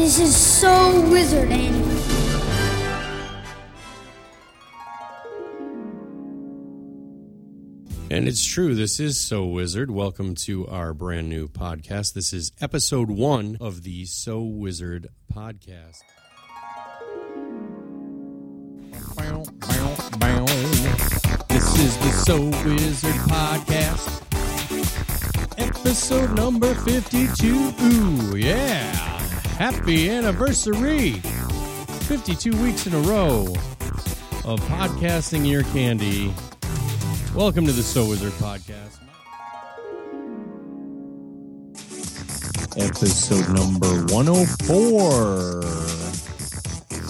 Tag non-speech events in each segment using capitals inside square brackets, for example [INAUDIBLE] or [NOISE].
This is so wizard, Annie. And it's true, this is So Wizard. Welcome to our brand new podcast. This is episode one of the So Wizard podcast. This is the So Wizard podcast. Episode number 52. Ooh, yeah. Happy anniversary. 52 weeks in a row of podcasting ear candy. Welcome to the So Wizard podcast. Episode number 104.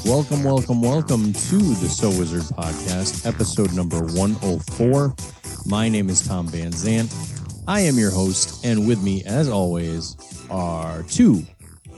Welcome, welcome, welcome to the So Wizard podcast, episode number 104. My name is Tom Van Zant. I am your host, and with me, as always, are two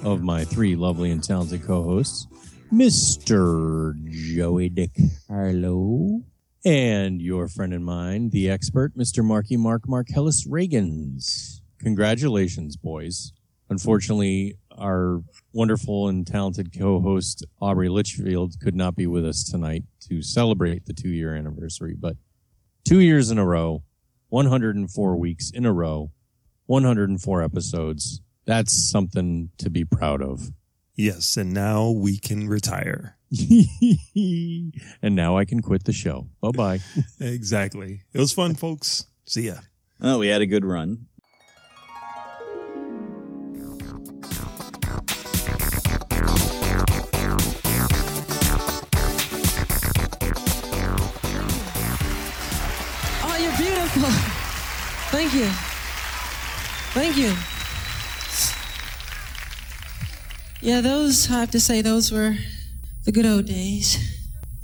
of my three lovely and talented co hosts, Mr. Joey DiCarlo and your friend and mine, the expert, Mr. Marky Mark Marcellus Reagans. Congratulations, boys. Unfortunately, our wonderful and talented co-host Aubrey Litchfield could not be with us tonight to celebrate the two-year anniversary, but two years in a row, 104 weeks in a row, 104 episodes. That's something to be proud of. Yes, and now we can retire. [LAUGHS] and now I can quit the show. Bye bye. [LAUGHS] Exactly. It was fun, folks. See ya. Oh, we had a good run. Oh, you're beautiful. Thank you. Thank you. Yeah, those, I have to say, those were the good old days.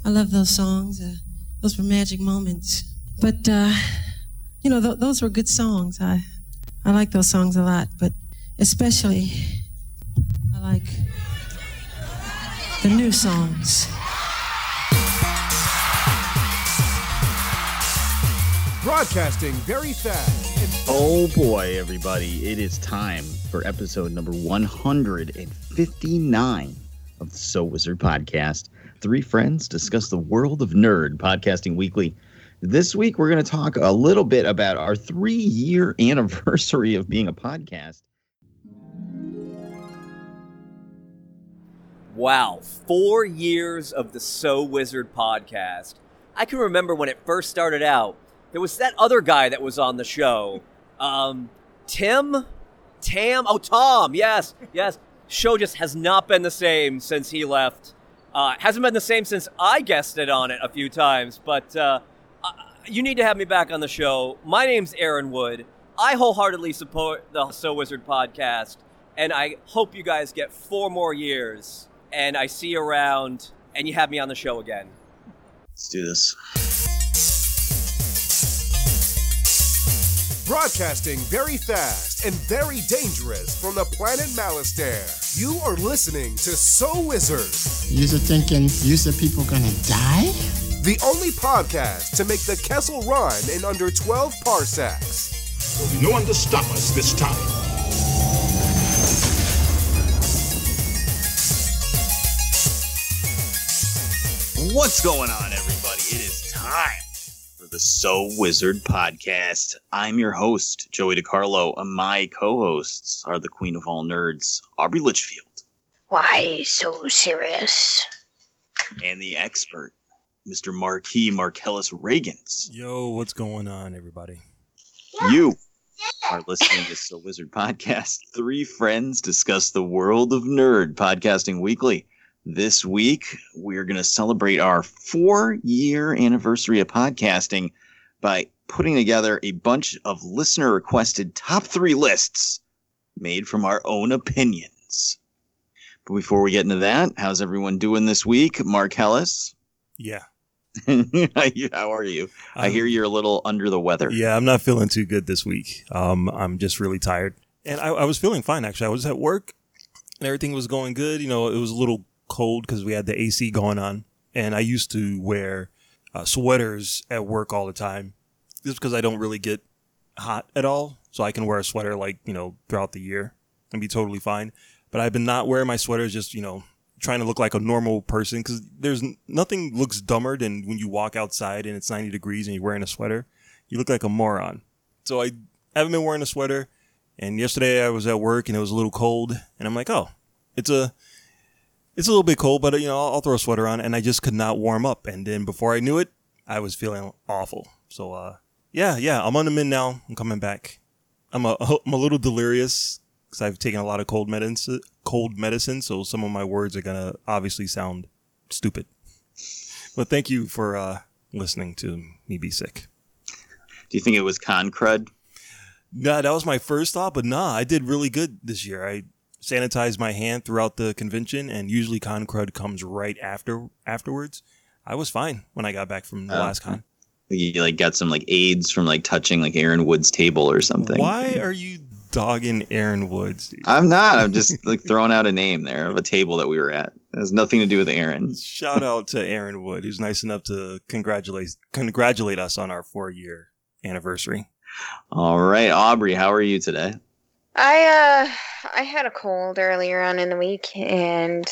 I love those songs. Uh, those were magic moments. But, uh, you know, th- those were good songs. I, I like those songs a lot, but especially I like the new songs. Broadcasting very fast. Oh boy, everybody. It is time for episode number 159 of the So Wizard podcast. Three friends discuss the world of nerd podcasting weekly. This week, we're going to talk a little bit about our three year [LAUGHS] anniversary of being a podcast. Wow, four years of the So Wizard podcast. I can remember when it first started out. There was that other guy that was on the show. Um, Tim? Tam? Oh, Tom. Yes, yes. Show just has not been the same since he left. Uh, hasn't been the same since I guested on it a few times, but uh, uh, you need to have me back on the show. My name's Aaron Wood. I wholeheartedly support the So Wizard podcast, and I hope you guys get four more years and I see you around and you have me on the show again. Let's do this. Broadcasting very fast and very dangerous from the planet Malastare. You are listening to So Wizard, You're thinking, you said people gonna die? the only podcast to make the Kessel run in under 12 parsecs. There'll be no one to stop us this time. What's going on, everybody? It is time for the So Wizard podcast. I'm your host, Joey DiCarlo, and my co hosts are the queen of all nerds, Aubrey Litchfield, Why so serious? and the expert, Mr. Marquis Marcellus Reagans. Yo, what's going on, everybody? You are listening to So Wizard podcast. Three friends discuss the world of nerd podcasting weekly. This week, we're going to celebrate our four year anniversary of podcasting by putting together a bunch of listener requested top three lists made from our own opinions. But before we get into that, how's everyone doing this week? Marcellus, Yeah. [LAUGHS] how are you? I hear you're a little under the weather. Yeah, I'm not feeling too good this week. Um, I'm just really tired. And I, I was feeling fine, actually. I was at work and everything was going good. You know, it was a little cold because we had the AC going on. And I used to wear uh, sweaters at work all the time just because I don't really get hot at all. So I can wear a sweater like, you know, throughout the year and be totally fine. but I've been not wearing my sweaters, just you know, trying to look like a normal person because there's nothing looks dumber than when you walk outside and it's 90 degrees and you're wearing a sweater. You look like a moron. So I haven't been wearing a sweater, and yesterday I was at work and it was a little cold, and I'm like, oh, it's a it's a little bit cold, but you know, I'll, I'll throw a sweater on, and I just could not warm up. And then before I knew it, I was feeling awful. So, uh, yeah, yeah, I'm on the mend now. I'm coming back. I'm a, [LAUGHS] I'm a little delirious because I've taken a lot of cold medicine, cold medicine. So some of my words are gonna obviously sound stupid. But thank you for uh, listening to me be sick. Do you think it was con crud? Nah, that was my first thought, but nah, I did really good this year. I sanitized my hand throughout the convention, and usually con crud comes right after afterwards. I was fine when I got back from the Oh. last con. You like got some like aids from like touching like Aaron Wood's table or something. Why are you dogging Aaron Woods? dude? I'm not. I'm just like throwing out a name there of a table that we were at. It has nothing to do with Aaron. Shout out to Aaron Wood, who's nice enough to congratulate congratulate us on our four year anniversary. All right, Aubrey, how are you today? I uh I had a cold earlier on in the week and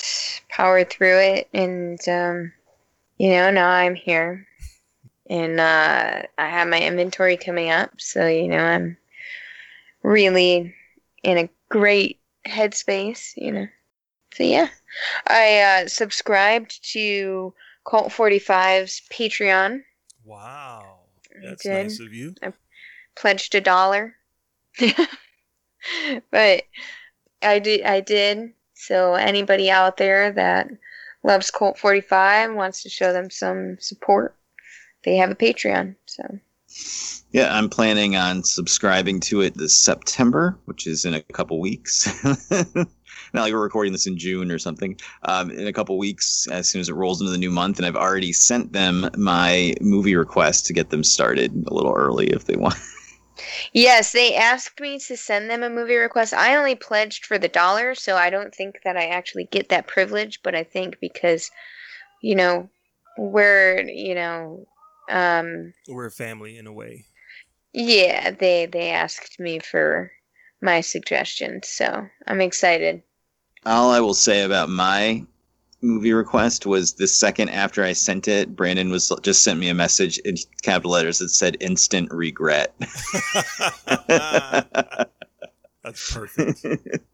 powered through it and um you know now I'm here. And uh I have my inventory coming up so you know I'm really in a great headspace you know. So yeah. I uh subscribed to Cult 45's Patreon. Wow, that's nice of you. I pledged a dollar. [LAUGHS] [LAUGHS] but I did I did. So anybody out there that loves Colt 45 wants to show them some support, they have a Patreon. So Yeah, I'm planning on subscribing to it this September, which is in a couple weeks. [LAUGHS] Not like we're recording this in June or something. Um, in a couple weeks, as soon as it rolls into the new month, and I've already sent them my movie request to get them started a little early if they want. [LAUGHS] Yes, they asked me to send them a movie request. I only pledged for the dollar, so I don't think that I actually get that privilege, but I think because you know, we're, you know, um We're a family in a way. Yeah, they they asked me for my suggestions, so I'm excited. All I will say about my movie request was the second after I sent it, Brandon was just sent me a message in capital letters that said "instant regret." [LAUGHS] That's perfect. [LAUGHS]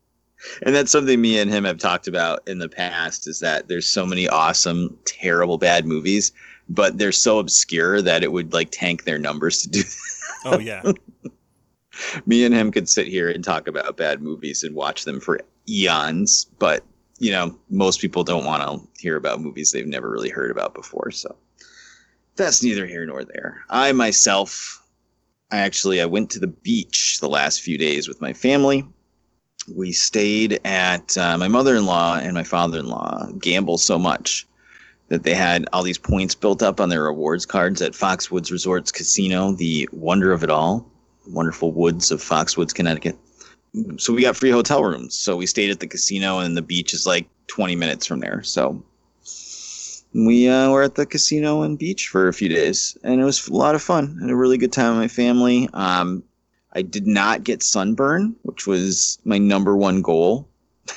and that's something me and him have talked about in the past is that there's so many awesome terrible bad movies but they're so obscure that it would like tank their numbers to do That. [LAUGHS] Oh yeah, me and him could sit here and talk about bad movies and watch them for eons but you know most people don't want to hear about movies they've never really heard about before so that's neither here nor there. I myself i actually i went to the beach the last few days with my family. We stayed at uh, my mother-in-law and my father-in-law gamble so much that they had all these points built up on their rewards cards at foxwoods resorts casino the wonder of it all wonderful woods of foxwoods connecticut so we got free hotel rooms. So we stayed at the casino and the beach is like 20 minutes from there. So we uh, were at the casino and beach for a few days and it was a lot of fun. And a really good time with my family. Um, i did not get sunburn which was my number one goal. [LAUGHS]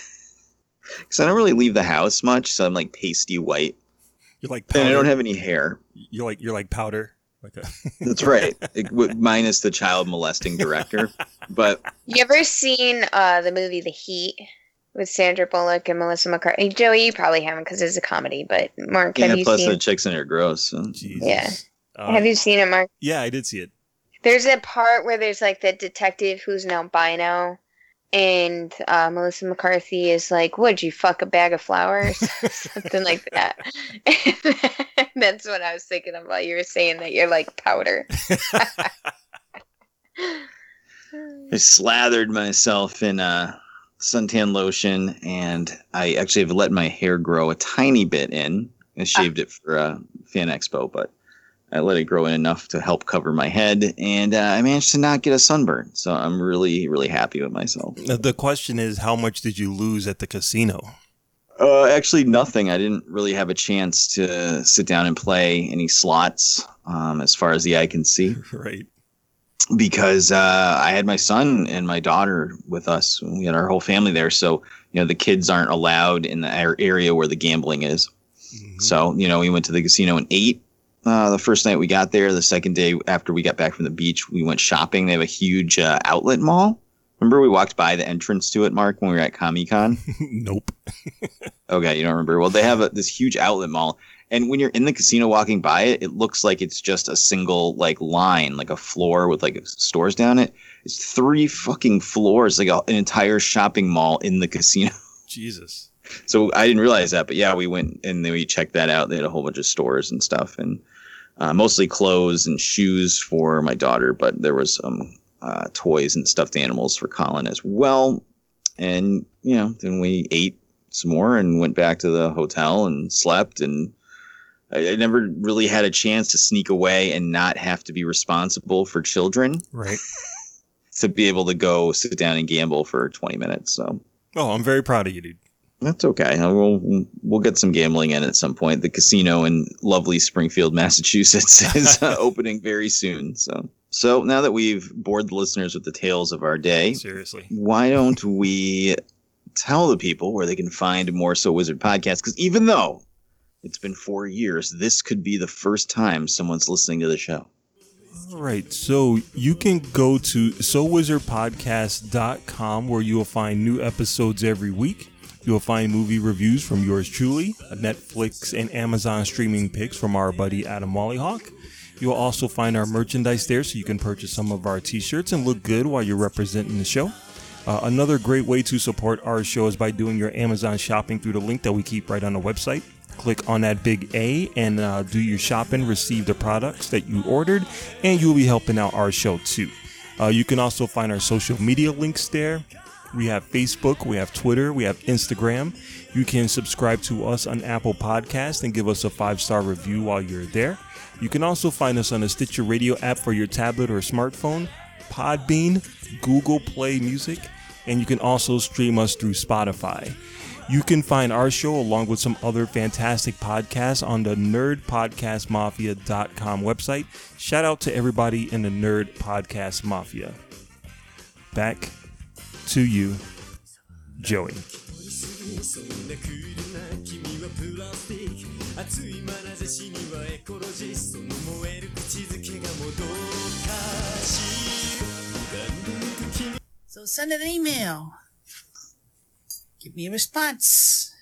Because i don't really leave the house much so i'm like pasty white. You're like and i don't have any hair. You're like you're like powder. Like a that's right It- w- minus the child molesting director but You ever seen uh the movie The Heat with Sandra Bullock and Melissa McCarthy? Joey, you probably haven't because it's a comedy, but Mark, yeah have you plus seen? the chicks in her gross so. Jesus. Yeah. Uh, have you seen it, Mark? yeah, I did see it. There's a part where there's like the detective who's an albino, and uh, Melissa McCarthy is like, "Would you fuck a bag of flowers?" [LAUGHS] Something like that. [LAUGHS] [LAUGHS] That's what I was thinking of while you were saying that you're like powder. I slathered myself in uh, suntan lotion, and I actually have let my hair grow a tiny bit in. I shaved it for uh, Fan Expo, but I let it grow in enough to help cover my head, and uh, I managed to not get a sunburn. So I'm really, really happy with myself. The question is, how much did you lose at the casino? Uh, actually, nothing. I didn't really have a chance to sit down and play any slots, um, as far as the eye can see. [LAUGHS] Right. because uh, I had my son and my daughter with us. We had our whole family there, so you know the kids aren't allowed in the area where the gambling is. So you know we went to the casino and ate. Uh, the first night we got there, the second day after we got back from the beach, we went shopping. They have a huge uh, outlet mall. Remember we walked by the entrance to it, Mark, when we were at Comic Con? [LAUGHS] nope. [LAUGHS] Okay, you don't remember. Well, they have a, this huge outlet mall, and when you're in the casino walking by it, it looks like it's just a single like line, like a floor with like stores down it. It's three fucking floors, like a, an entire shopping mall in the casino. [LAUGHS] Jesus. So I didn't realize that, but yeah, we went and then we checked that out. They had a whole bunch of stores and stuff, and uh, mostly clothes and shoes for my daughter, but there was some uh, toys and stuffed animals for Colin as well. And you know, then we ate some more and went back to the hotel and slept. And I, I never really had a chance to sneak away and not have to be responsible for children Right. [LAUGHS] to be able to go sit down and gamble for 20 minutes. So Oh, I'm very proud of you, dude. That's okay. Uh, We'll we'll get some gambling in at some point. The casino in lovely Springfield, [LAUGHS] Massachusetts, is uh, [LAUGHS] opening very soon. So so now that we've bored the listeners with the tales of our day, Seriously. why don't we tell the people where they can find more So Wizard podcasts? Because even though it's been four years, this could be the first time someone's listening to the show. All right. So you can go to SoWizardPodcast.com where you will find new episodes every week. You'll find movie reviews from yours truly, Netflix and Amazon streaming picks from our buddy Adam Mollyhawk. You'll also find our merchandise there so you can purchase some of our t shirts and look good while you're representing the show. Uh, another great way to support our show is by doing your Amazon shopping through the link that we keep right on the website. Click on that big A and uh, do your shopping, receive the products that you ordered, and you'll be helping out our show too. Uh, you can also find our social media links there. We have Facebook, we have Twitter, we have Instagram. You can subscribe to us on Apple Podcast and give us a five star review while you're there. You can also find us on the Stitcher Radio app for your tablet or smartphone, Podbean, Google Play Music, and you can also stream us through Spotify. You can find our show along with some other fantastic podcasts on the nerdpodcastmafia.com website. Shout out to everybody in the Nerd Podcast Mafia. Back to you, Joey. So send an email. Give me a response.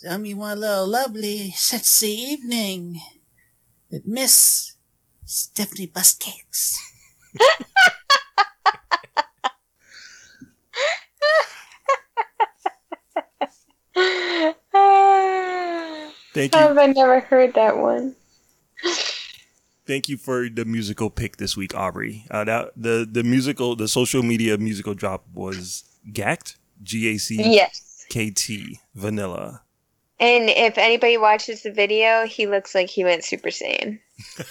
Tell me one little lovely, sexy evening with Miss Stephanie Buscakes. [LAUGHS] [SIGHS] Thank you. Have I never heard that one? Thank you for the musical pick this week, Aubrey. Uh, that, the the musical, the social media musical drop was Gackt, G A C Yes. K T, Vanilla. And if anybody watches the video, he looks like he went Super Saiyan. [LAUGHS]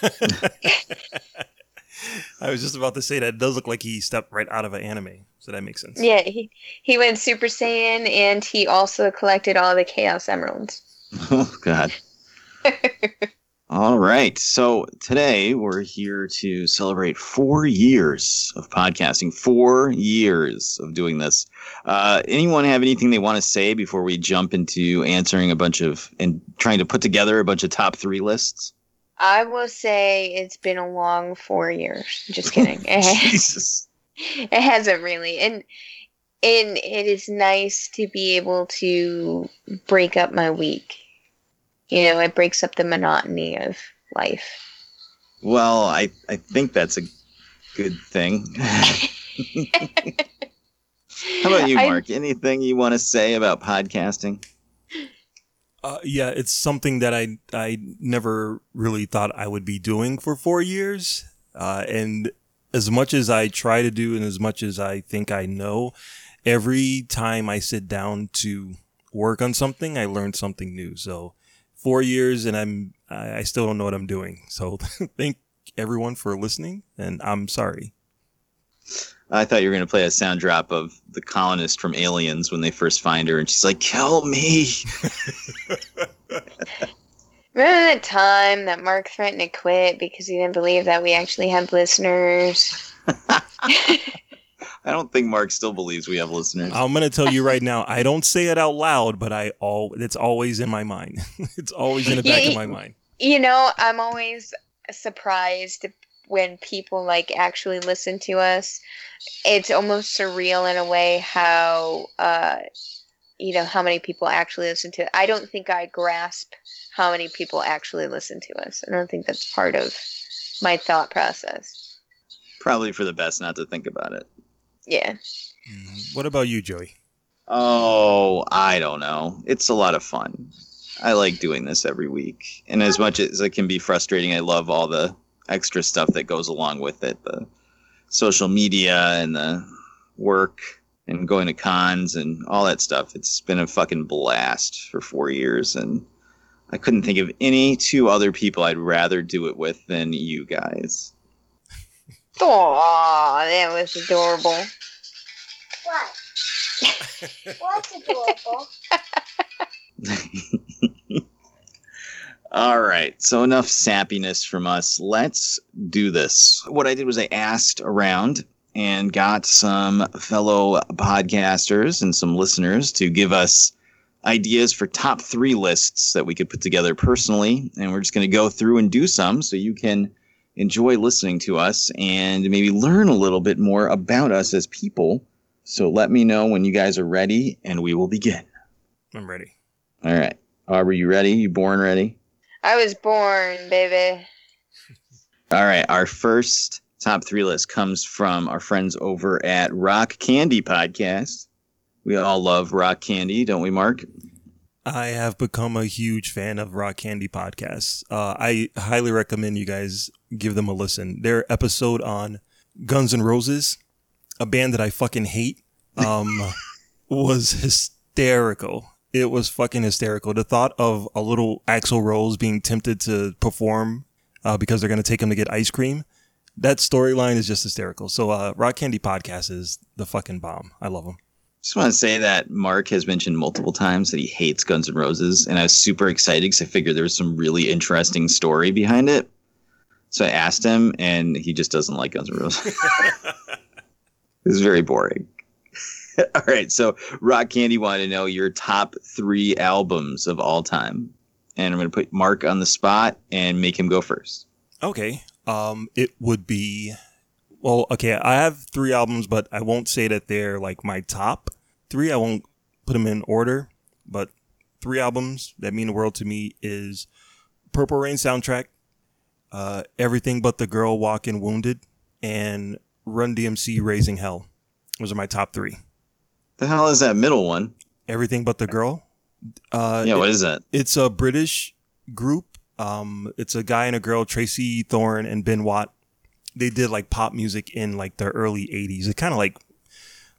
I was just about to say that it does look like he stepped right out of an anime, so that makes sense. Yeah, he, he went Super Saiyan and he also collected all the Chaos Emeralds. [LAUGHS] Oh God. [LAUGHS] All right. So today we're here to celebrate four years of podcasting, four years of doing this. Uh, anyone have anything they want to say before we jump into answering a bunch of and trying to put together a bunch of top three lists? I will say it's been a long four years. Just kidding. [LAUGHS] Jesus. [LAUGHS] it hasn't really and and it is nice to be able to break up my week you know it breaks up the monotony of life Well, I, I think that's a good thing. [LAUGHS] How about you, I- Mark? Anything you want to say about podcasting? Uh, yeah, it's something that I I never really thought I would be doing for four years. Uh, and as much as I try to do, and as much as I think I know, every time I sit down to work on something, I learn something new. So four years, and I'm I still don't know what I'm doing. [LAUGHS] So thank everyone for listening, and I'm sorry. I thought you were going to play a sound drop of the colonist from Aliens when they first find her, and she's like, "Kill me." [LAUGHS] Remember that time that Mark threatened to quit because he didn't believe that we actually had listeners? [LAUGHS] I don't think Mark still believes we have listeners. I'm gonna tell you right now. I don't say it out loud, but I all it's always in my mind. [LAUGHS] it's always in the back of my mind. You know, I'm always surprised when people like actually listen to us. It's almost surreal in a way how uh you know how many people actually listen to it. I don't think I grasp how many people actually listen to us. I don't think that's part of my thought process. Probably for the best not to think about it. Yeah. Mm-hmm. What about you, Joey? Oh, I don't know. It's a lot of fun. I like doing this every week. And as much as it can be frustrating, I love all the extra stuff that goes along with it the social media and the work and going to cons and all that stuff. It's been a fucking blast for four years. And I couldn't think of any two other people I'd rather do it with than you guys. Aw, that was adorable. What? [LAUGHS] What's adorable? [LAUGHS] All right. So enough sappiness from us. Let's do this. What I did was I asked around and got some fellow podcasters and some listeners to give us ideas for top three lists that we could put together personally. And we're just going to go through and do some so you can enjoy listening to us and maybe learn a little bit more about us as people. So let me know when you guys are ready and we will begin. I'm ready. All right. Aubrey, you ready? You born ready? I was born, baby. [LAUGHS] All right. Our first top three list comes from our friends over at Rock Candy Podcast. We all love Rock Candy, don't we, Mark? I have become a huge fan of Rock Candy podcasts. Uh, I highly recommend you guys give them a listen. Their episode on Guns N' Roses, a band that I fucking hate, um, [LAUGHS] was hysterical. It was fucking hysterical. The thought of a little Axl Rose being tempted to perform uh, because they're going to take him to get ice cream. That storyline is just hysterical. So, uh, Rock Candy Podcast is the fucking bomb. I love them. Just want to say that Mark has mentioned multiple times that he hates Guns N' Roses, and I was super excited because I figured there was some really interesting story behind it. So I asked him, and he just doesn't like Guns N' Roses. [LAUGHS] it's very boring. [LAUGHS] all right, so Rock Candy wanted to know your top three albums of all time, and I'm going to put Mark on the spot and make him go first. Okay. Um, it would be, well, okay. I have three albums, but I won't say that they're like my top three. I won't put them in order, but three albums that mean the world to me is Purple Rain soundtrack, uh, Everything But the Girl Walking Wounded, and Run DMC Raising Hell. Those are my top three. The hell is that middle one? Everything But the Girl. Uh, Yeah, what it- is that? It's a British group. Um, it's a guy and a girl, Tracey Thorn and Ben Watt. They did like pop music in like the early '80s. It's kind of like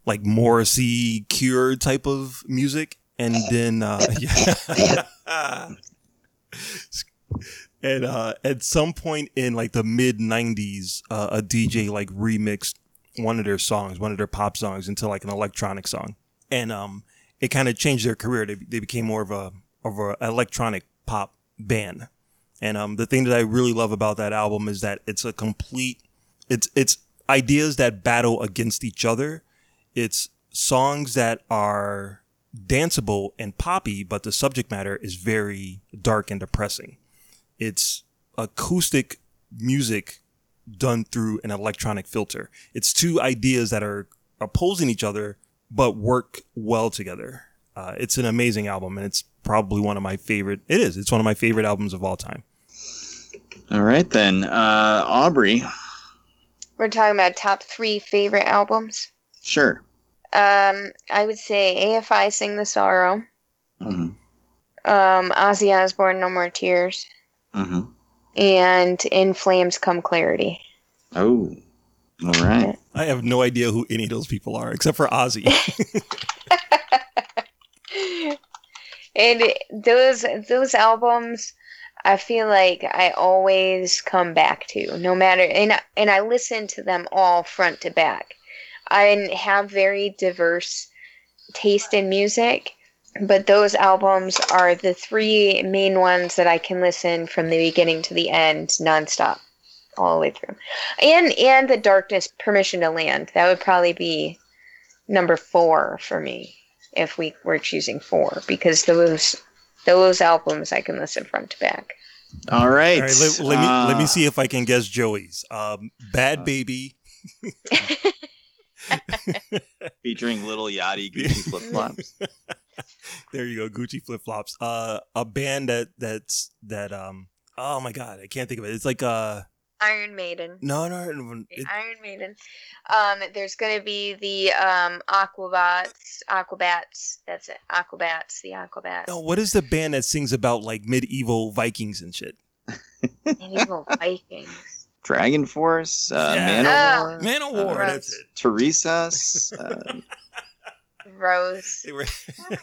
like Morrissey Cure type of music, and then uh, [LAUGHS] yeah. and uh, at some point in like the mid '90s, uh, a DJ like remixed one of their songs, one of their pop songs, into like an electronic song, and um, it kind of changed their career. They, they became more of a of a electronic pop band. And um, the thing that I really love about that album is that it's a complete, it's it's ideas that battle against each other. It's songs that are danceable and poppy, but the subject matter is very dark and depressing. It's acoustic music done through an electronic filter. It's two ideas that are opposing each other, but work well together. Uh, it's an amazing album, and it's probably one of my favorite. It is. It's one of my favorite albums of all time. All right, then. Uh, Aubrey, We're talking about top three favorite albums. sure. Um, I would say AFI Sing the Sorrow. Mm-hmm. Um, Ozzy Osbourne No More Tears. Mm-hmm. And In Flames Come Clarity. Oh, all right. I have no idea who any of those people are, except for Ozzy. [LAUGHS] [LAUGHS] and those those albums I feel like I always come back to no matter and and I listen to them all front to back. I have very diverse taste in music, but those albums are the three main ones that I can listen from the beginning to the end nonstop, all the way through. And and the Darkness, Permission to Land. That would probably be number four for me if we were choosing four because those those albums I can listen front to back. All right. All right, let, let me let me Uh, see if I can guess Joey's. Um, Bhad Bhabie. [LAUGHS] featuring Lil Yachty Gucci [LAUGHS] flip flops. There you go, Gucci flip flops. Uh, a band that that's that um. Oh my god, I can't think of it. It's like uh Iron Maiden. no no. no The it, Iron Maiden. Um, there's gonna be the um Aquabats. Aquabats. That's it. Aquabats. The Aquabats. no, what is the band that sings about like medieval Vikings and shit? Medieval [LAUGHS] Vikings. Dragon Force, uh, Yeah. Manowar, Oh. Man of War. Uh, that's it. Teresa's. [LAUGHS] Uh, Rose.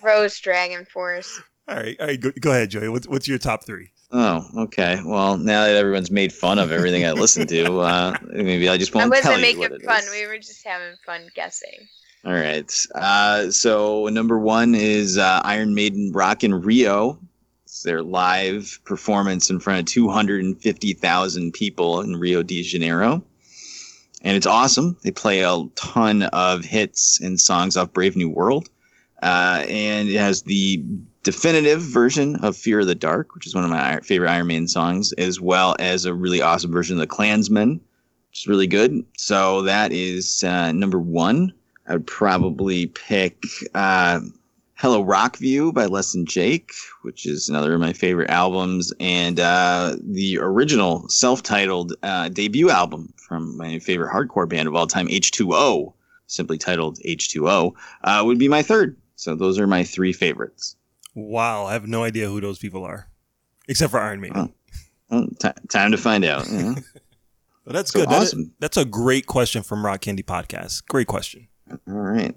Rose Dragon Force. all right, all right. Go, go ahead, Joey. What's what's your top three? Oh, okay. Well, now that everyone's made fun of everything I listen to, uh, maybe I just I won't tell wasn't making what it fun. is. We were just having fun guessing. All right. Uh, so number one is uh, Iron Maiden Rock in Rio. It's their live performance in front of 250,000 people in Rio de Janeiro. And it's awesome. They play a ton of hits and songs off Brave New World. Uh, and it has the definitive version of Fear of the Dark, which is one of my favorite Iron Maiden songs, as well as a really awesome version of The Clansman, which is really good. So that is uh, number one. I would probably pick uh, Hello Rockview by Less Than Jake, which is another of my favorite albums, and uh, the original self-titled uh, debut album from my favorite hardcore band of all time, H2O, simply titled H2O, uh, would be my third. So those are my three favorites. Wow, I have no idea who those people are, except for Iron Maiden. Well, ti time to find out. you know? [LAUGHS] But that's So good. That is- awesome. that's a great question from Rock Candy Podcast. Great question. All right.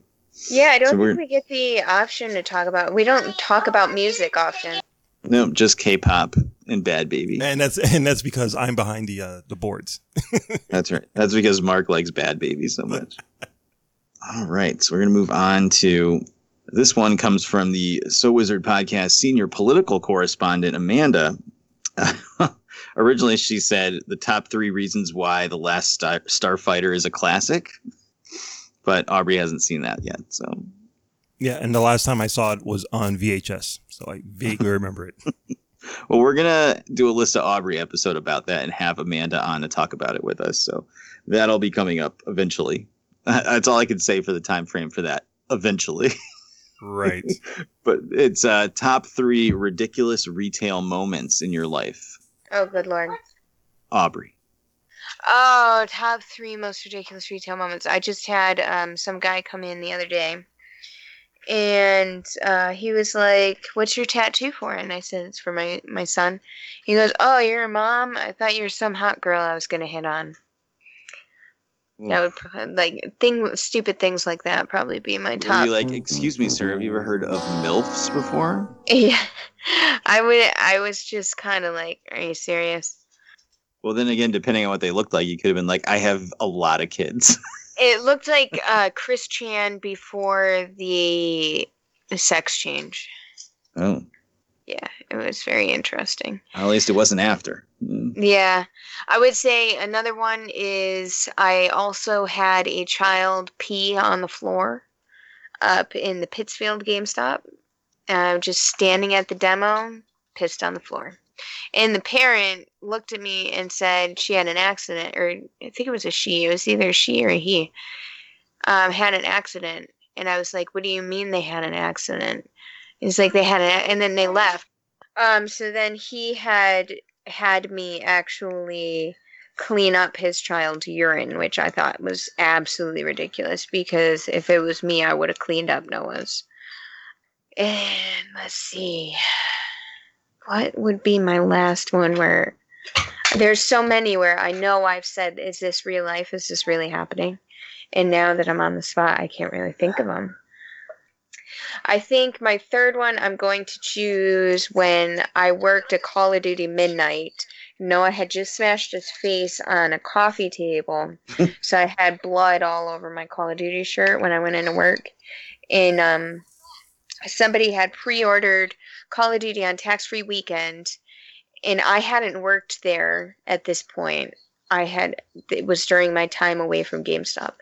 Yeah, I don't So we're- think we get the option to talk about. We don't talk about music often. No, just K-pop and Bhad Bhabie. And that's and that's because I'm behind the uh, the boards. [LAUGHS] That's right. That's because Mark likes Bhad Bhabie so much. [LAUGHS] All right. So we're going to move on to this one comes from the So Wizard podcast senior political correspondent, Amanda. [LAUGHS] Originally, she said the top three reasons why The Last Star- Starfighter is a classic, but Aubrey hasn't seen that yet. So Yeah, and the last time I saw it was on VHS, so I vaguely [LAUGHS] remember it. Well, we're gonna do a list of Aubrey episode about that and have Amanda on to talk about it with us. So that'll be coming up eventually. [LAUGHS] That's all I can say for the time frame for that. Eventually, Right. [LAUGHS] but it's uh, top three ridiculous retail moments in your life. Oh, good lord. Aubrey. Oh, top three most ridiculous retail moments. I just had um, some guy come in the other day, and uh, he was like, "What's your tattoo for?" And I said, "It's for my my son." He goes, "Oh, you're a mom. I thought you were some hot girl I was gonna hit on." That would pro- like thing stupid things like that probably be my top. you like, excuse me, sir, have you ever heard of MILFs before? [LAUGHS] yeah, I would. I was just kind of like, "Are you serious?" Well, then again, depending on what they looked like, you could have been like, I have a lot of kids. [LAUGHS] It looked like uh, Chris Chan before the, the sex change. oh, Yeah, it was very interesting. at least it wasn't after. Mm. Yeah, I would say another one is I also had a child pee on the floor up in the Pittsfield GameStop. Uh, just standing at the demo, pissed on the floor. And the parent looked at me and said she had an accident, or I think it was a she. It was either she or he. Um, had an accident, and I was like, "What do you mean they had an accident?" He's like, "They had an," and then they left. Um, so then he had had me actually clean up his child's urine, which I thought was absolutely ridiculous because if it was me, I would have cleaned up Noah's. And let's see. What would be my last one where there's so many where I know I've said, is this real life? Is this really happening? And now that I'm on the spot, I can't really think of them. I think my third one I'm going to choose when I worked at Call of Duty Midnight. Noah had just smashed his face on a coffee table, [LAUGHS] so I had blood all over my Call of Duty shirt when I went into work. And um, somebody had pre-ordered Call of Duty on tax-free weekend, and I hadn't worked there at this point. I had it was during my time away from GameStop,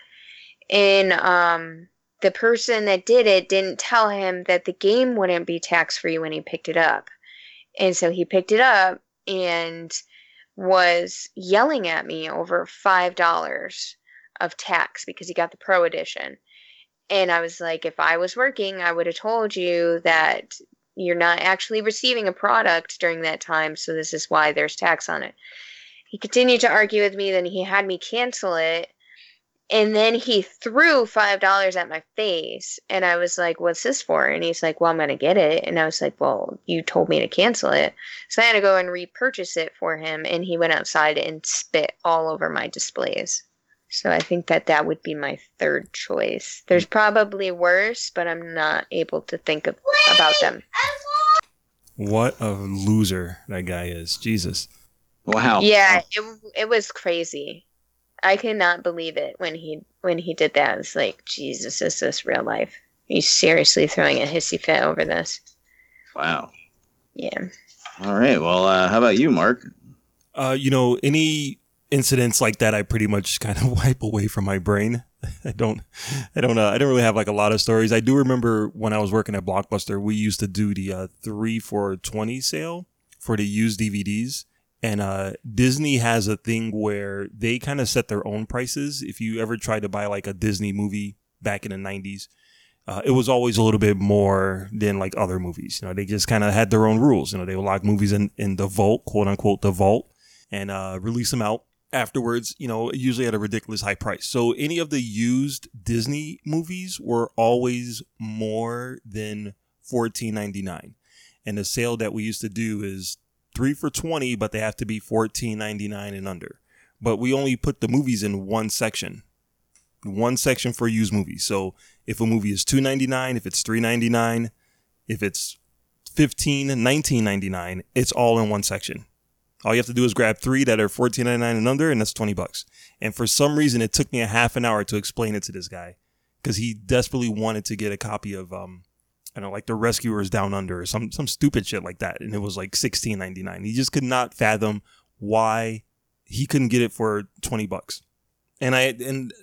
and um, the person that did it didn't tell him that the game wouldn't be tax-free when he picked it up, and so he picked it up and was yelling at me over five dollars of tax because he got the pro edition. And I was like, if I was working, I would have told you that you're not actually receiving a product during that time, so this is why there's tax on it. He continued to argue with me, then he had me cancel it. And then he threw five dollars at my face, and I was like, "What's this for?" And he's like, "Well, I'm gonna get it." And I was like, "Well, you told me to cancel it," so I had to go and repurchase it for him. And he went outside and spit all over my displays. So I think that that would be my third choice. There's probably worse, but I'm not able to think of about them. What a loser that guy is. Jesus. Wow. Yeah, it it was crazy. I could not believe it when he when he did that. It's like Jesus, is this real life? He's seriously throwing a hissy fit over this. Wow. Yeah. All right. Well, uh, how about you, Mark? Uh, you know, any incidents like that, I pretty much kind of [LAUGHS] wipe away from my brain. [LAUGHS] I don't, I don't, uh, I don't really have like a lot of stories. I do remember when I was working at Blockbuster, we used to do the uh, three for twenty sale for the used DVDs, and uh, Disney has a thing where they kind of set their own prices. If you ever tried to buy like a Disney movie back in the nineties, uh, it was always a little bit more than like other movies. You know, they just kind of had their own rules. You know, they would lock movies in in the vault, quote unquote, the vault, and uh, release them out afterwards, you know, usually at a ridiculous high price. So any of the used Disney movies were always more than fourteen ninety nine. And the sale that we used to do is three for twenty, but they have to be fourteen ninety nine and under. But we only put the movies in one section. One section for used movies. So if a movie is two ninety nine, if it's three ninety nine, if it's 15 1999 it's all in one section all you have to do is grab three that are fourteen ninety nine and under, and that's twenty bucks. And for some reason, it took me a half an hour to explain it to this guy because he desperately wanted to get a copy of um, I know, like the Rescuers Down Under or some some stupid shit like that, and it was like sixteen ninety nine. He just could not fathom why he couldn't get it for twenty bucks. And I and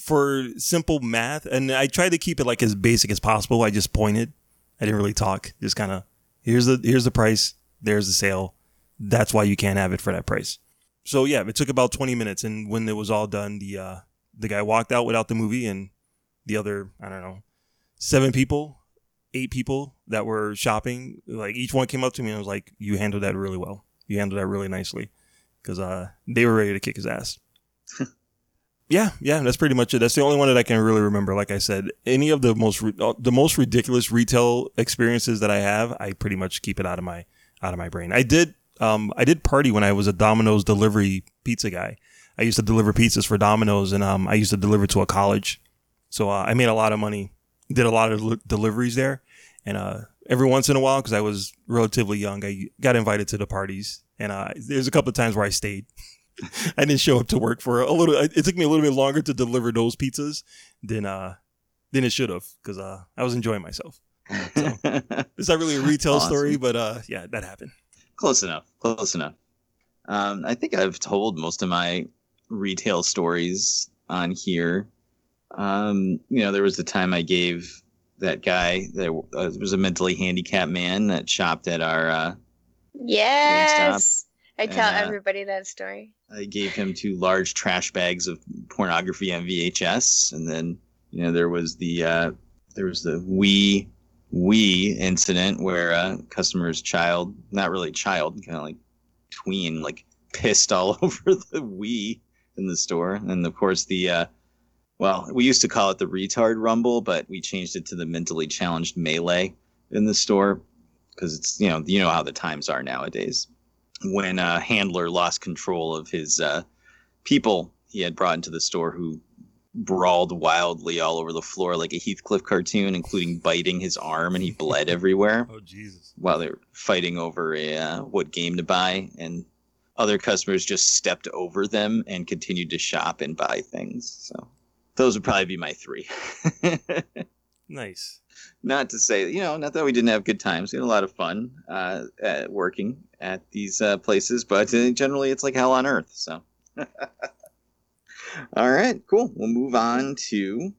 for simple math, and I tried to keep it like as basic as possible. I just pointed. I didn't really talk. Just kind of here's the here's the price. There's the sale that's why you can't have it for that price. So yeah, it took about 20 minutes, and when it was all done, the uh, the guy walked out without the movie, and the other I don't know seven people, eight people that were shopping, like each one came up to me and was like, "You handled that really well. You handled that really nicely," because uh, they were ready to kick his ass. [LAUGHS] yeah, yeah, that's pretty much it. That's the only one that I can really remember. Like I said, any of the most uh, the most ridiculous retail experiences that I have, I pretty much keep it out of my out of my brain. I did um, I did party when I was a Domino's delivery pizza guy. I used to deliver pizzas for Domino's, and um, I used to deliver to a college. So uh, I made a lot of money. Did a lot of li- deliveries there, and uh, every once in a while, because I was relatively young, I got invited to the parties. And uh, there's a couple of times where I stayed. [LAUGHS] I didn't show up to work for a little. It took me a little bit longer to deliver those pizzas than uh than it should have because uh I was enjoying myself. So, [LAUGHS] it's not really a retail Awesome. story, but uh yeah, that happened. Close enough. Close enough. Um, I think I've told most of my retail stories on here. Um, you know, there was the time I gave that guy that uh, was a mentally handicapped man that shopped at our. Uh, Yes. I tell And, uh, everybody that story. I gave him two large trash bags of pornography on VHS, and then you know there was the uh, there was the Wii Wii incident where a customer's child, not really child, kind of like tween, like pissed all [LAUGHS] over the Wii in the store, and of course the uh, well, we used to call it the retard rumble, but we changed it to the mentally challenged melee in the store because it's you know you know how the times are nowadays when a handler lost control of his uh, people he had brought into the store who brawled wildly all over the floor like a Heathcliff cartoon, including biting his arm, and he bled everywhere. [LAUGHS] Oh Jesus! While they were fighting over a, uh, what game to buy, and other customers just stepped over them and continued to shop and buy things. So those would probably be my three. [LAUGHS] Nice. Not to say, you know, not that we didn't have good times. We had a lot of fun uh, at working at these uh, places, but uh, generally it's like hell on earth. So, [LAUGHS] all right, cool. We'll move on to.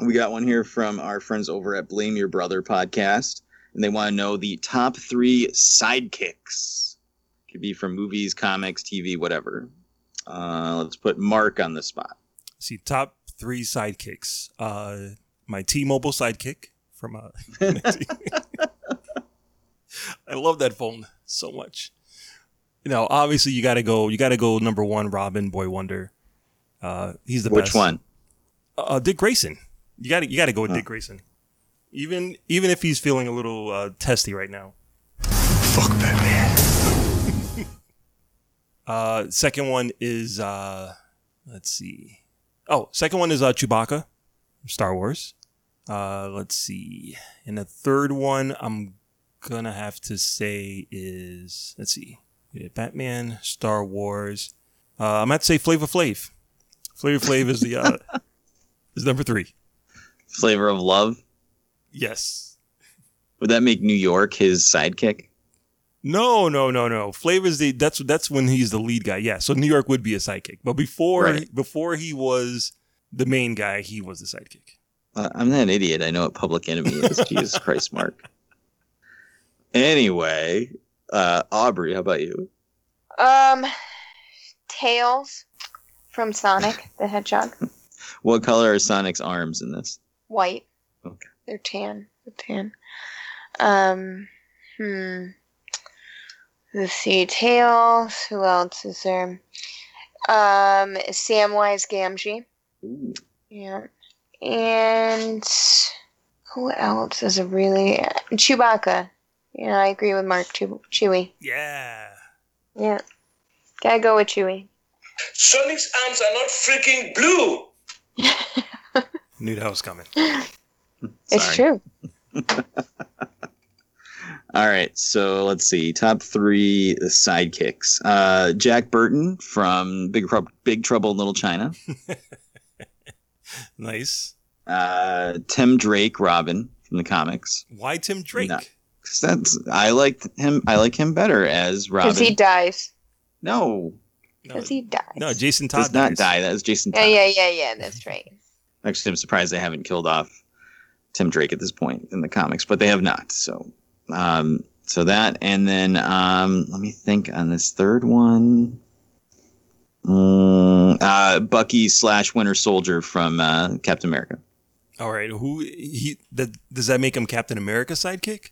We got one here from our friends over at Blame Your Brother podcast, and they want to know the top three sidekicks. Could be from movies, comics, TV, whatever. Uh, let's put Mark on the spot. See, top three sidekicks. Uh, my T-Mobile sidekick from. Uh, [LAUGHS] I love that phone so much. You know, obviously you got to go. You got to go number one. Robin, Boy Wonder. Uh, he's the Which best. Which one? Uh, Dick Grayson. You got to you got to go with Huh. Dick Grayson. Even even if he's feeling a little uh, testy right now. Fuck Batman. [LAUGHS] Uh, second one is uh, let's see. Oh, second one is uh, Chewbacca, Star Wars. Uh, let's see. And the third one, I'm gonna have to say is let's see. Batman, Star Wars. Uh, I'm gonna say Flavor Flav. Flavor Flav is the uh, [LAUGHS] is number three. Flavor of Love. Yes. Would that make New York his sidekick? No, no, no, no. Flavor's the that's that's when he's the lead guy. Yeah. So New York would be a sidekick, but before Right. before he was the main guy, he was the sidekick. Uh, I'm not an idiot. I know what Public Enemy is. [LAUGHS] Jesus Christ, Mark. Anyway, uh, Aubrey, how about you? Um, Tails from Sonic [LAUGHS] the Hedgehog. What color are Sonic's arms in this? White. Okay. They're tan. They're tan. Um, hmm. Let's see. Tails. Who else is there? Um, Samwise Gamgee. Ooh. Yeah. And who else is a really Chewbacca? Yeah, I agree with Mark. Chew- Chewie. Yeah. Yeah. Gotta go with Chewy. Sonic's arms are not freaking blue. [LAUGHS] Knew that was coming. It's true. [LAUGHS] All right, so let's see. Top three sidekicks. Uh, Jack Burton from Big, Trou- Big Trouble in Little China. [LAUGHS] Nice. Uh, Tim Drake, Robin from the comics. Why Tim Drake? No. 'Cause that's I like him. I like him better as Robin. Because he dies. no, No, Because he dies. no, Jason Todd does not dies. die. That is Jason. Yeah, yeah, yeah, yeah. That's right. Actually, I'm surprised they haven't killed off Tim Drake at this point in the comics, but they have not. So, um, so that, and then um, let me think on this third one. Mm, uh, Bucky slash Winter Soldier from uh, Captain America. All right. Who he that does that make him Captain America sidekick?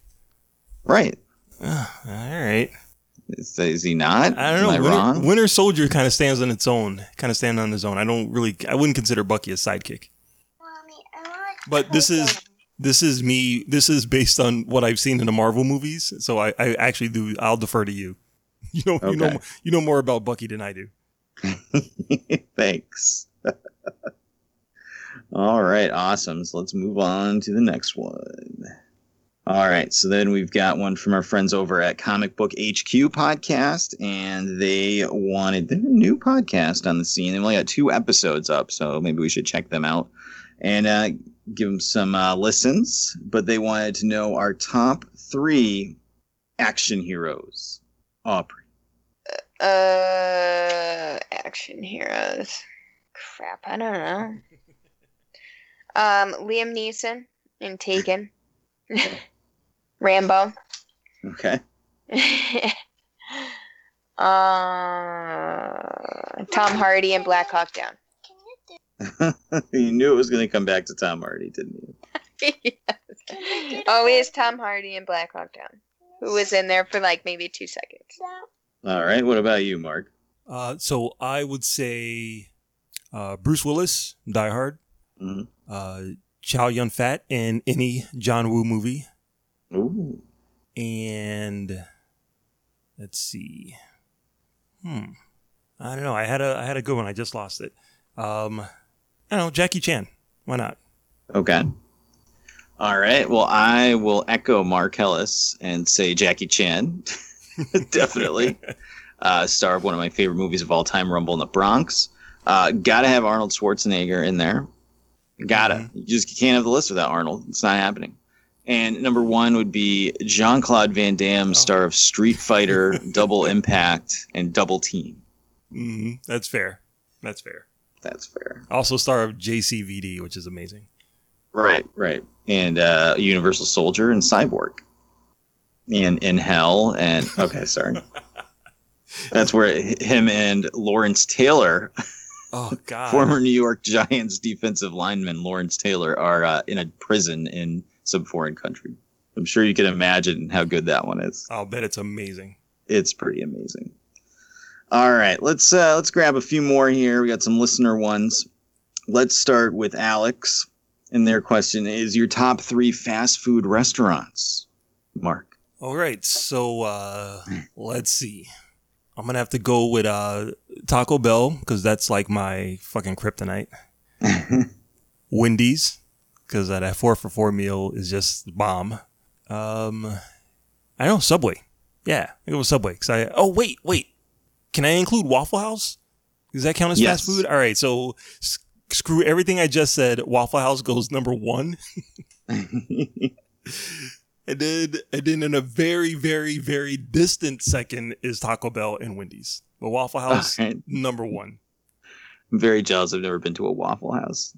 Right? Ah, all right. Is, is he not? I don't know. Am I Winter, wrong? Winter Soldier kind of stands on its own. Kind of stand on his own. I don't really. I wouldn't consider Bucky a sidekick. Mommy, I like But this is this is me. This is based on what I've seen in the Marvel movies. So I, I actually do. I'll defer to you. [LAUGHS] You know. You know. You know more about Bucky than I do. [LAUGHS] Thanks. [LAUGHS] All right, awesome. So let's move on to the next one. All right, so then we've got one from our friends over at Comic Book HQ podcast, and they wanted they're a new podcast on the scene. They've only got two episodes up, so maybe we should check them out and uh, give them some uh, listens. But they wanted to know our top three action heroes. Aubrey. Uh, action heroes. Crap, I don't know. [LAUGHS] Um, Liam Neeson in Taken. [LAUGHS] Rambo. Okay. [LAUGHS] uh, Tom Hardy in Black Hawk Down. [LAUGHS] you knew it was going to come back to Tom Hardy, didn't you? [LAUGHS] yes. Always Tom Hardy in Black Hawk Down, who was in there for like maybe two seconds. All right. What about you, Mark? Uh, so I would say uh, Bruce Willis, Die Hard, Mhm. uh, Chow Yun Fat in any John Woo movie, Ooh. and let's see. Hmm. I don't know. I had a I had a good one. I just lost it. Um, I don't know. Jackie Chan. Why not? Okay. All right. Well, I will echo Marcellus and say Jackie Chan. [LAUGHS] Definitely. [LAUGHS] Uh, star of one of my favorite movies of all time, Rumble in the Bronx. Uh, gotta have Arnold Schwarzenegger in there. Gotta. You just can't have the list without Arnold. It's not happening. And number one would be Jean Claude Van Damme, star of Street Fighter, [LAUGHS] Double Impact, and Double Team. hmm That's fair. That's fair. That's fair. Also, star of JCVD, which is amazing. Right, right. And uh, Universal Soldier and Cyborg. And in Hell and okay, sorry. [LAUGHS] That's where h- him and Lawrence Taylor, Oh God. former New York Giants defensive lineman Lawrence Taylor, are uh, in a prison in some foreign country. I'm sure you can imagine how good that one is. I'll bet it's amazing. It's pretty amazing. All right, let's uh, let's grab a few more here. We got some listener ones. Let's start with Alex, and their question is: Your top three fast food restaurants, Mark? All right, so uh, let's see. I'm gonna have to go with uh, Taco Bell because that's like my fucking kryptonite. [LAUGHS] Wendy's because that four for four meal is just bomb. Um, I know Subway. Yeah, I go with Subway because I. Oh wait, wait. Can I include Waffle House? Does that count as Yes. fast food? All right, so s- screw everything I just said. Waffle House goes number one. [LAUGHS] And then, and then in a very, very, very distant second is Taco Bell and Wendy's. But Waffle House, All right. number one. I'm very jealous. I've never been to a Waffle House.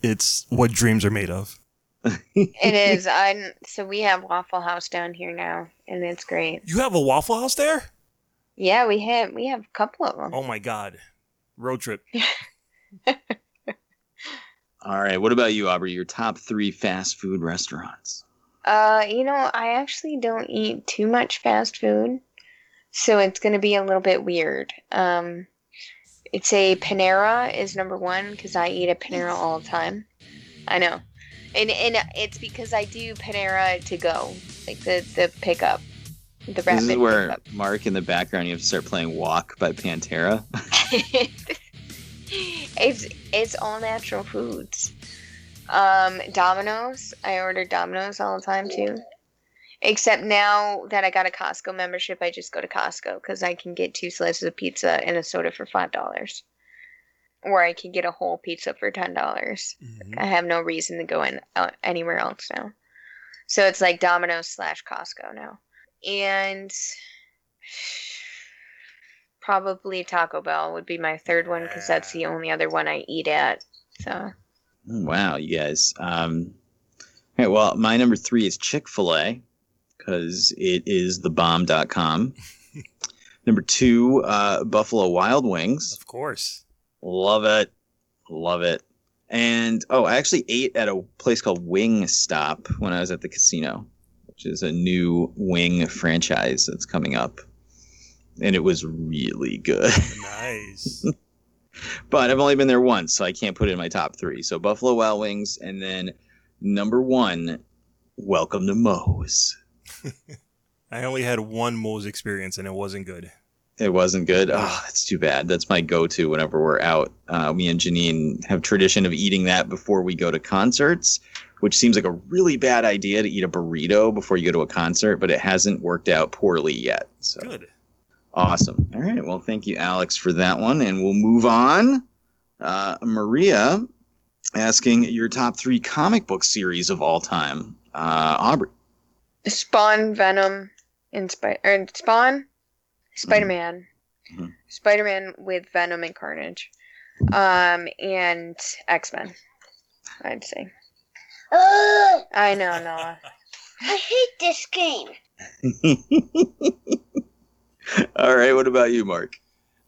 It's what dreams are made of. It [LAUGHS] is. I so we have Waffle House down here now, and it's great. You have a Waffle House there? Yeah, we have we have a couple of them. Oh my God. Road trip. [LAUGHS] All right, what about you, Aubrey? Your top three fast food restaurants? Uh, you know, I actually don't eat too much fast food, so it's gonna be a little bit weird. Um, it's a Panera is number one because I eat at Panera all the time. I know, and and it's because I do Panera to go, like the the pickup, the This is where pickup. Mark in the background. You have to start playing "Walk" by Pantera. [LAUGHS] it's it's all natural foods. Um, Domino's. I order Domino's all the time too. Except now that I got a Costco membership, I just go to Costco because I can get two slices of pizza and a soda for five dollars, or I can get a whole pizza for ten dollars. Mm-hmm. I have no reason to go in uh, anywhere else now. So it's like Domino's slash Costco now, and probably Taco Bell would be my third one because that's the only other one I eat at. So Wow, you guys. Um, all right, well, my number three is Chick fil A because it is thebomb.com. [LAUGHS] number two, uh, Buffalo Wild Wings. Of course. Love it. Love it. And oh, I actually ate at a place called Wing Stop when I was at the casino, which is a new wing franchise that's coming up. And it was really good. Nice. [LAUGHS] but I've only been there once, so I can't put it in my top three. So Buffalo Wild Wings, and then number one, Welcome to Moe's. [LAUGHS] I only had one Moe's experience and it wasn't good. It wasn't good. Oh, that's too bad. That's my go-to whenever we're out. Uh, me and Janine have tradition of eating that before we go to concerts, which seems like a really bad idea to eat a burrito before you go to a concert, but it hasn't worked out poorly yet. So Good. awesome. All right. Well, thank you, Alex, for that one, and we'll move on. Uh, Maria asking your top three comic book series of all time. Uh, Aubrey. Spawn, Venom, and Spider or Spawn, Spider Man, Mhm. Spider Man with Venom and Carnage, um, and X Men. I'd say. Ugh, I know, Noah. I hate this game. [LAUGHS] all right. What about you, Mark?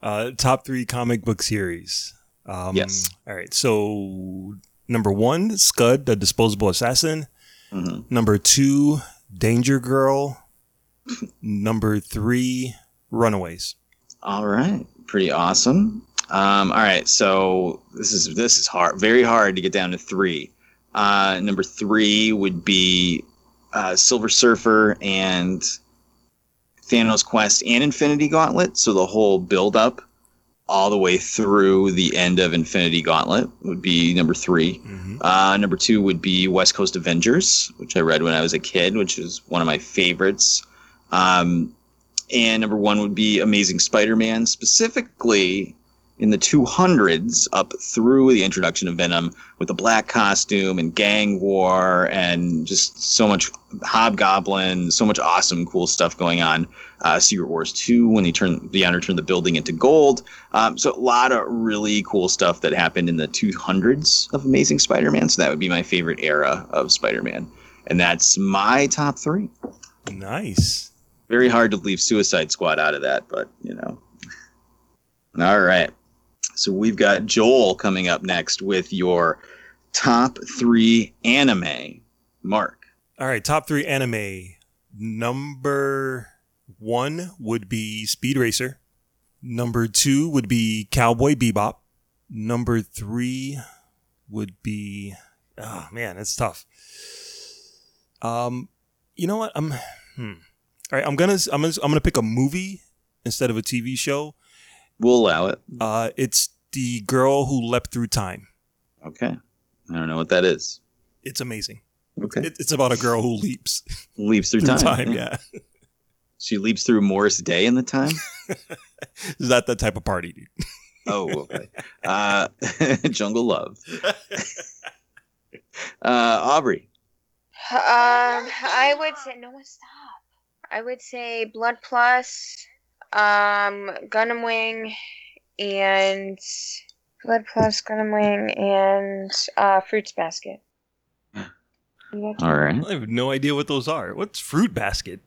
Uh, top three comic book series. Um, Yes. All right. So number one, Scud, the disposable assassin. Mhm. Number two, Danger Girl. [LAUGHS] number three, Runaways. All right, pretty awesome. Um, all right, so this is this is hard, very hard to get down to three. Uh, number three would be uh, Silver Surfer and Thanos Quest and Infinity Gauntlet. So the whole build up all the way through the end of Infinity Gauntlet would be number 3 Uh, number two would be West Coast Avengers, which I read when I was a kid, which is one of my favorites. Um, and number one would be Amazing Spider-Man, specifically in the 200s up through the introduction of Venom with the black costume and gang war and just so much hobgoblin, so much awesome, cool stuff going on. Uh, Secret Wars 2 when he turned the honor turned the building into gold. Um, so a lot of really cool stuff that happened in the 200s of Amazing Spider-Man. So that would be my favorite era of Spider-Man, and that's my top three. Nice. Very hard to leave Suicide Squad out of that, but you know. All right. So we've got Joel coming up next with your top three anime. Mark. All right, top three anime. Number one would be Speed Racer. Number two would be Cowboy Bebop. Number three would be oh man, it's tough. Um, you know what? I'm hmm. All right, I'm gonna I'm gonna I'm gonna pick a movie instead of a TV show. We'll allow it. Uh, it's the girl who leapt through time. Okay. I don't know what that is. It's amazing. Okay. It, it's about a girl who leaps Leaps through, time. yeah. She leaps through Morris Day in the time. [LAUGHS] Is that that type of party, dude? Oh, okay. uh, [LAUGHS] Jungle Love. [LAUGHS] uh, Aubrey. Um, I would say no one stop. I would say Blood Plus, um, Gundam Wing, and Blood Plus, Gundam Wing, and uh, Fruits Basket. All right. I have no idea what those are. What's Fruit Basket?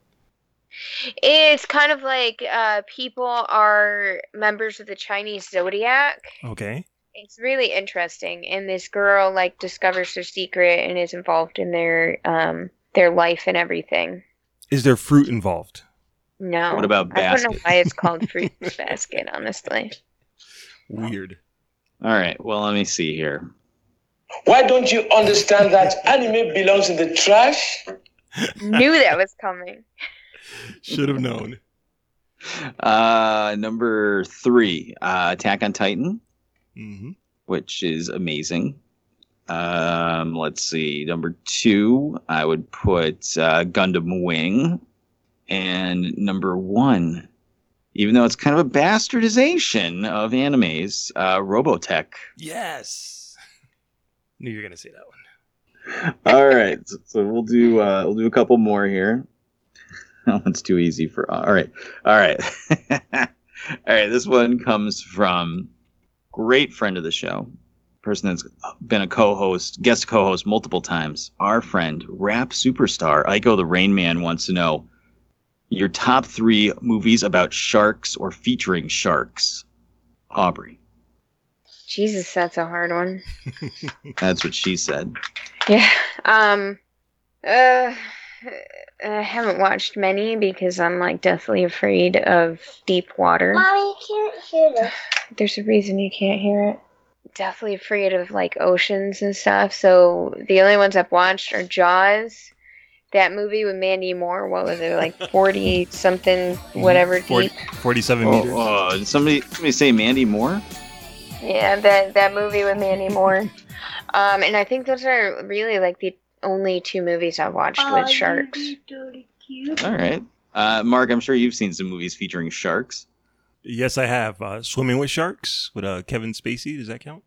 It's kind of like uh, people are members of the Chinese zodiac. Okay. It's really interesting, and this girl like discovers their secret and is involved in their um their life and everything. Is there fruit involved? No. What about basket? I don't know why it's called Fruit Basket, honestly. Weird. All right. Well, let me see here. Why don't you understand that anime belongs in the trash? Knew that was coming. Should have known. Uh, number three, uh, Attack on Titan, Mm-hmm. which is amazing. Um, let's see. Number two, I would put uh, Gundam Wing, and number one, even though it's kind of a bastardization of animes, uh, Robotech. Yes. Knew you were gonna say that one. All right, so, so we'll do uh, we'll do a couple more here. [LAUGHS] That one's too easy for. All right, all right, [LAUGHS] all right. This one comes from great friend of the show, person that's been a co-host, guest co-host multiple times. Our friend, rap superstar Aiko the Rain Man, wants to know your top three movies about sharks or featuring sharks. Aubrey, Jesus, that's a hard one. [LAUGHS] that's what she said. Yeah. Um. Uh. I haven't watched many because I'm like deathly afraid of deep water. Mommy, you can't hear this. [SIGHS] There's a reason you can't hear it. Deathly afraid of like oceans and stuff. So the only ones I've watched are Jaws, that movie with Mandy Moore. What was it like forty something, [LAUGHS] whatever 40, deep? 47 Oh, meters. oh, did somebody somebody say Mandy Moore? Yeah, that that movie with Mandy Moore. Um, and I think those are really like the only two movies I've watched with sharks. All right. Uh, Mark, I'm sure you've seen some movies featuring sharks. Yes, I have. Uh, Swimming with Sharks with uh, Kevin Spacey. Does that count?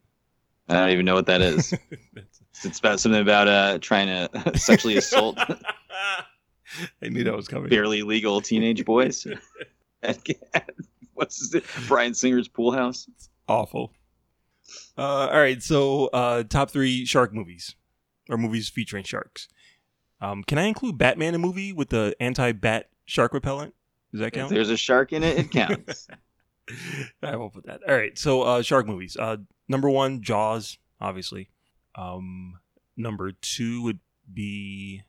I don't even know what that is. [LAUGHS] it's about something about uh, trying to [LAUGHS] sexually assault [LAUGHS] I knew that was coming. barely legal teenage boys. [LAUGHS] What's his name? Bryan Singer's Pool House. Awful. Uh, all right, so uh, top three shark movies or movies featuring sharks. Um, can I include Batman a movie with the anti-bat shark repellent? Does that If count? there's a shark in it, it counts. I will put that. All right, so uh, shark movies. Uh, number one, Jaws, obviously. Um, number two would be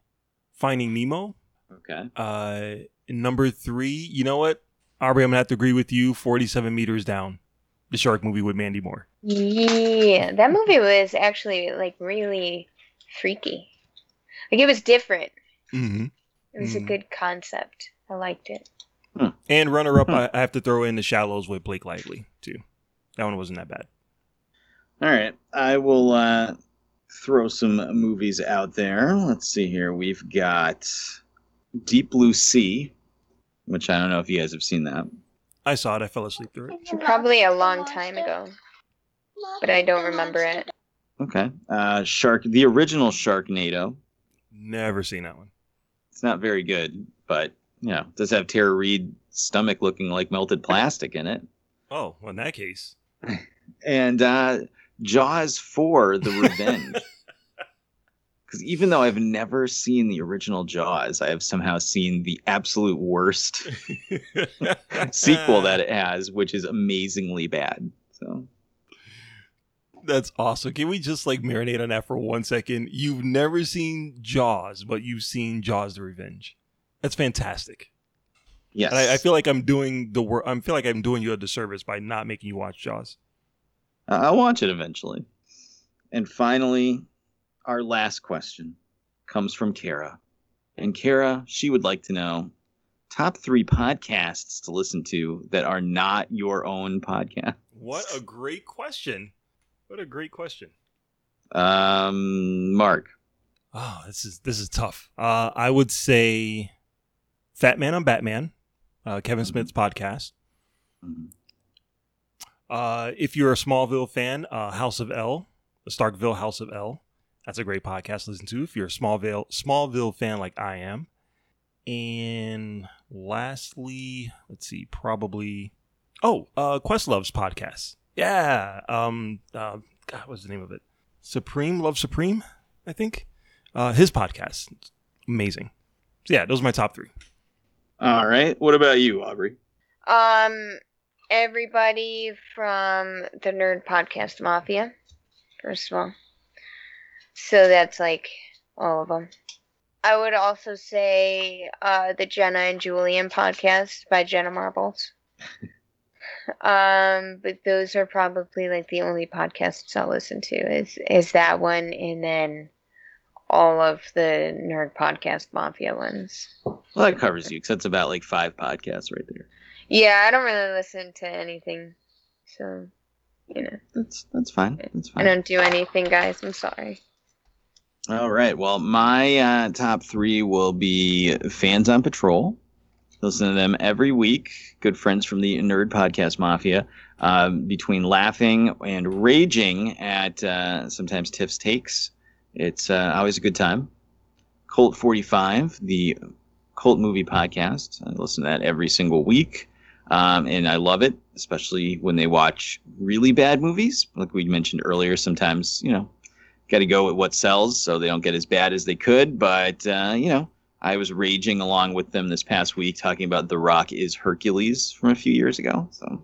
Finding Nemo. okay. Uh, number three, you know what? Aubrey, I'm gonna have to agree with you. Forty-seven meters down, the shark movie with Mandy Moore. Yeah, that movie was actually like really freaky. Like it was different. Mm-hmm. It was a Mhm. good concept. I liked it. And runner-up, I, I have to throw in The Shallows with Blake Lively too. That one wasn't that bad. All right. I will uh, throw some movies out there. Let's see here. We've got Deep Blue Sea, which I don't know if you guys have seen that. I saw it. I fell asleep through it. Probably a long time ago, but I don't remember it. Okay. Uh, Shark, the original Sharknado. Never seen that one. It's not very good, but you know, it does have Tara Reid's stomach looking like melted plastic in it. Oh, well, in that case, And uh, Jaws 4: The [LAUGHS] Revenge. Because even though I've never seen the original Jaws, I have somehow seen the absolute worst [LAUGHS] sequel that it has, which is amazingly bad. So That's awesome. Can we just like marinate on that for one second? You've never seen Jaws, but you've seen Jaws: The Revenge. That's fantastic. yes, And I, I feel like I'm doing the work. I feel like I'm doing you a disservice by not making you watch Jaws. I- I'll watch it eventually. And finally, our last question comes from Kara. And Kara, she would like to know top three podcasts to listen to that are not your own podcast. What a great question! What a great question. Um, Mark. Oh, this is this is tough. Uh, I would say Fat Man on Batman, uh, Kevin Smith's podcast. Uh, if you're a Smallville fan, uh, House of El, the Starkville House of El, that's a great podcast to listen to. If you're a Smallville Smallville fan like I am, and lastly, let's see, probably oh, uh, Questlove's podcast. Yeah, um, uh, God, what's the name of it? Supreme Love Supreme, I think. Uh, his podcast, It's amazing. So yeah, those are my top three. All right. What about you, Aubrey? Um, everybody from the Nerd Podcast Mafia, first of all. So that's like all of them. I would also say uh, the Jenna and Julian podcast by Jenna Marbles. [LAUGHS] um, but those are probably like the only podcasts I'll listen to is is that one, and then all of the Nerd Podcast Mafia ones. Well, that covers you because that's about like five podcasts right there. Yeah, I don't really listen to anything, so you know, That's that's fine. That's I don't do anything, guys. I'm sorry. All right. Well, my uh, top three will be Fans on Patrol. Listen to them every week. Good friends from the Nerd Podcast Mafia. Um, between laughing and raging at uh, sometimes Tiff's takes, it's uh, always a good time. Colt 45, the cult movie podcast. I listen to that every single week. Um, and I love it, especially when they watch really bad movies. Like we mentioned earlier, sometimes, you know, got to go with what sells so they don't get as bad as they could. But, uh, you know, I was raging along with them this past week talking about The Rock is Hercules from a few years ago. So,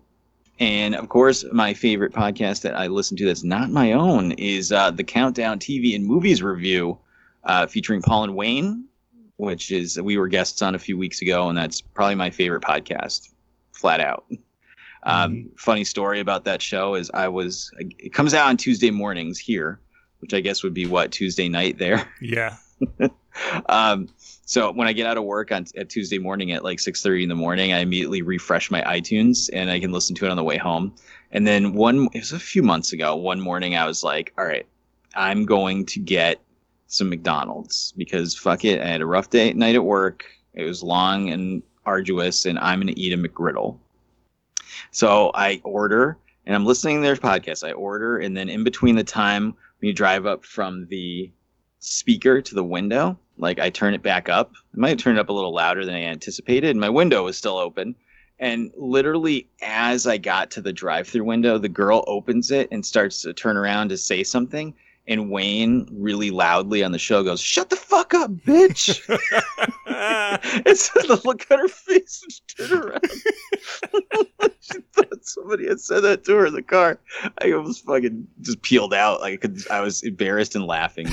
and of course, my favorite podcast that I listen to that's not my own is uh, the Countdown TV and Movies Review uh, featuring Paul and Wayne, which is we were guests on a few weeks ago, and that's probably my favorite podcast, flat out. Um, Funny story about that show is I was it comes out on Tuesday mornings here, which I guess would be what Tuesday night there. [LAUGHS] Yeah. um, so when I get out of work on at Tuesday morning at like six thirty in the morning, I immediately refresh my iTunes and I can listen to it on the way home. And then one, it was a few months ago. One morning, I was like, "All right, I'm going to get some McDonald's because fuck it. I had a rough day night at work. It was long and arduous, and I'm gonna eat a McGriddle." So I order, and I'm listening to their podcast. I order, and then in between the time when you drive up from the speaker to the window, like I turn it back up. I might have turned it up a little louder than I anticipated. My window was still open. And literally, as I got to the drive through window, the girl opens it and starts to turn around to say something. And Wayne, really loudly on the show, goes, Shut the fuck up, bitch. [LAUGHS] [LAUGHS] and so the look on her face and she turned around. [LAUGHS] she thought somebody had said that to her in the car. I almost fucking just peeled out. Like I, could, I was embarrassed and laughing.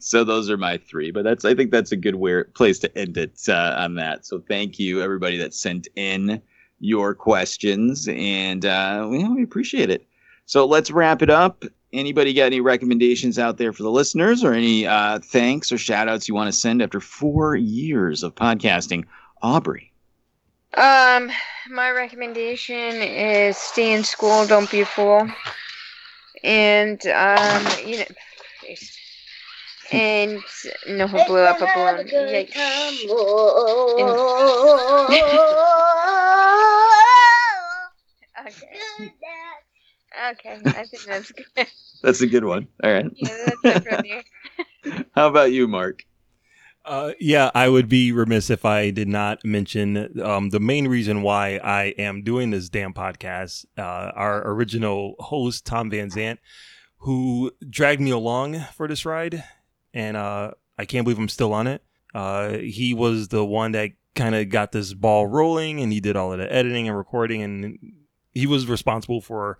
so those are my three but that's i think that's a good where, place to end it uh, on that so thank you everybody that sent in your questions and uh, we, we appreciate it so let's wrap it up anybody got any recommendations out there for the listeners or any uh, thanks or shout outs you want to send after four years of podcasting aubrey Um, my recommendation is stay in school, don't be a fool. And um, you know, and no, who blew up a balloon. Yikes. [LAUGHS] Okay. Okay, I think that's good. [LAUGHS] That's a good one. All right. Yeah, that's it from you. [LAUGHS] How about you, Mark? Uh, yeah, I would be remiss if I did not mention um, the main reason why I am doing this damn podcast. Uh, our original host, Tom Van Zant, who dragged me along for this ride, and uh, I can't believe I'm still on it. Uh, he was the one that kind of got this ball rolling, and he did all of the editing and recording, and he was responsible for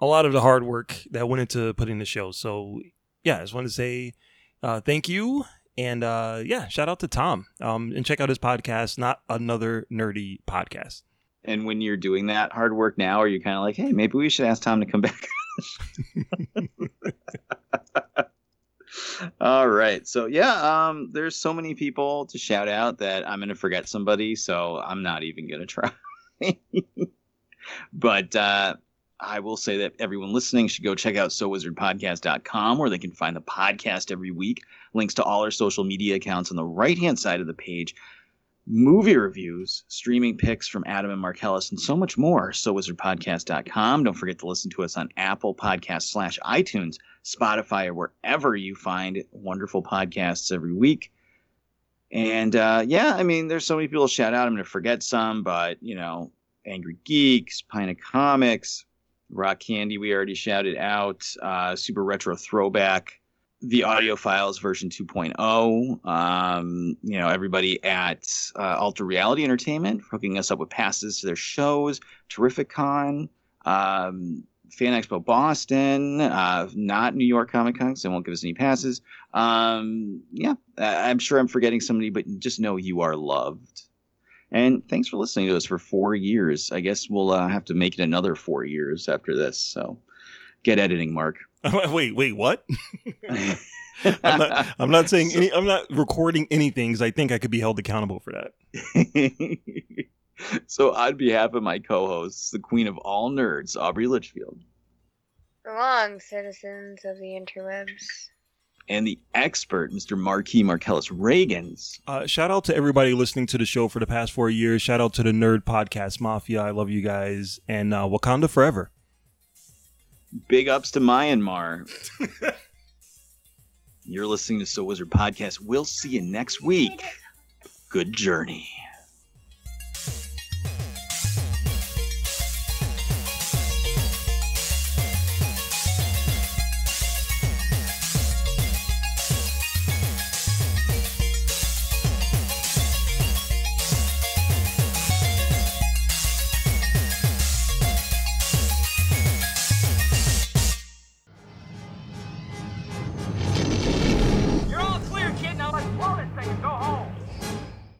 a lot of the hard work that went into putting the show. So, yeah, I just wanted to say uh, thank you. And uh, yeah, shout out to Tom. Um, and check out his podcast, Not Another Nerdy Podcast. And when you're doing that hard work now, are you kind of like, hey, maybe we should ask Tom to come back? [LAUGHS] All right. So yeah, um, there's so many people to shout out that I'm gonna forget somebody, so I'm not even gonna try. [LAUGHS] but uh, I will say that everyone listening should go check out SoWizardPodcast.com where they can find the podcast every week. Links to all our social media accounts on the right hand side of the page. Movie reviews, streaming picks from Adam and Marcellus, and so much more. SoWizardPodcast.com. Don't forget to listen to us on Apple Podcasts slash iTunes, Spotify, or wherever you find wonderful podcasts every week. And uh, yeah, I mean, there's so many people to shout out. I'm going to forget some, but you know, Angry Geeks, Pine of Comics, Rock Candy, we already shouted out. Uh, Super Retro Throwback, the audio files version 2.0. Um, you know, everybody at uh, Alter Reality Entertainment hooking us up with passes to their shows. Terrificon, um, Fan Expo Boston, uh, not New York Comic Con, so they won't give us any passes. Um, yeah, I'm sure I'm forgetting somebody, but just know you are loved. And thanks for listening to us for four years. I guess we'll uh, have to make it another four years after this. So get editing, Mark. [LAUGHS] wait, wait, what? [LAUGHS] I'm not. I'm not saying any. I'm not recording anything because I think I could be held accountable for that. [LAUGHS] so, on behalf of my co hosts, the queen of all nerds, Aubrey Litchfield, So long, citizens of the interwebs. And the expert, Mr. Marquis Marcellus Reagans, Uh, shout out to everybody listening to the show for the past four years. Shout out to the Nerd Podcast Mafia. I love you guys. And uh, Wakanda forever. big ups to Myanmar. [LAUGHS] You're listening to So Wizard Podcast. We'll see you next week. Good journey.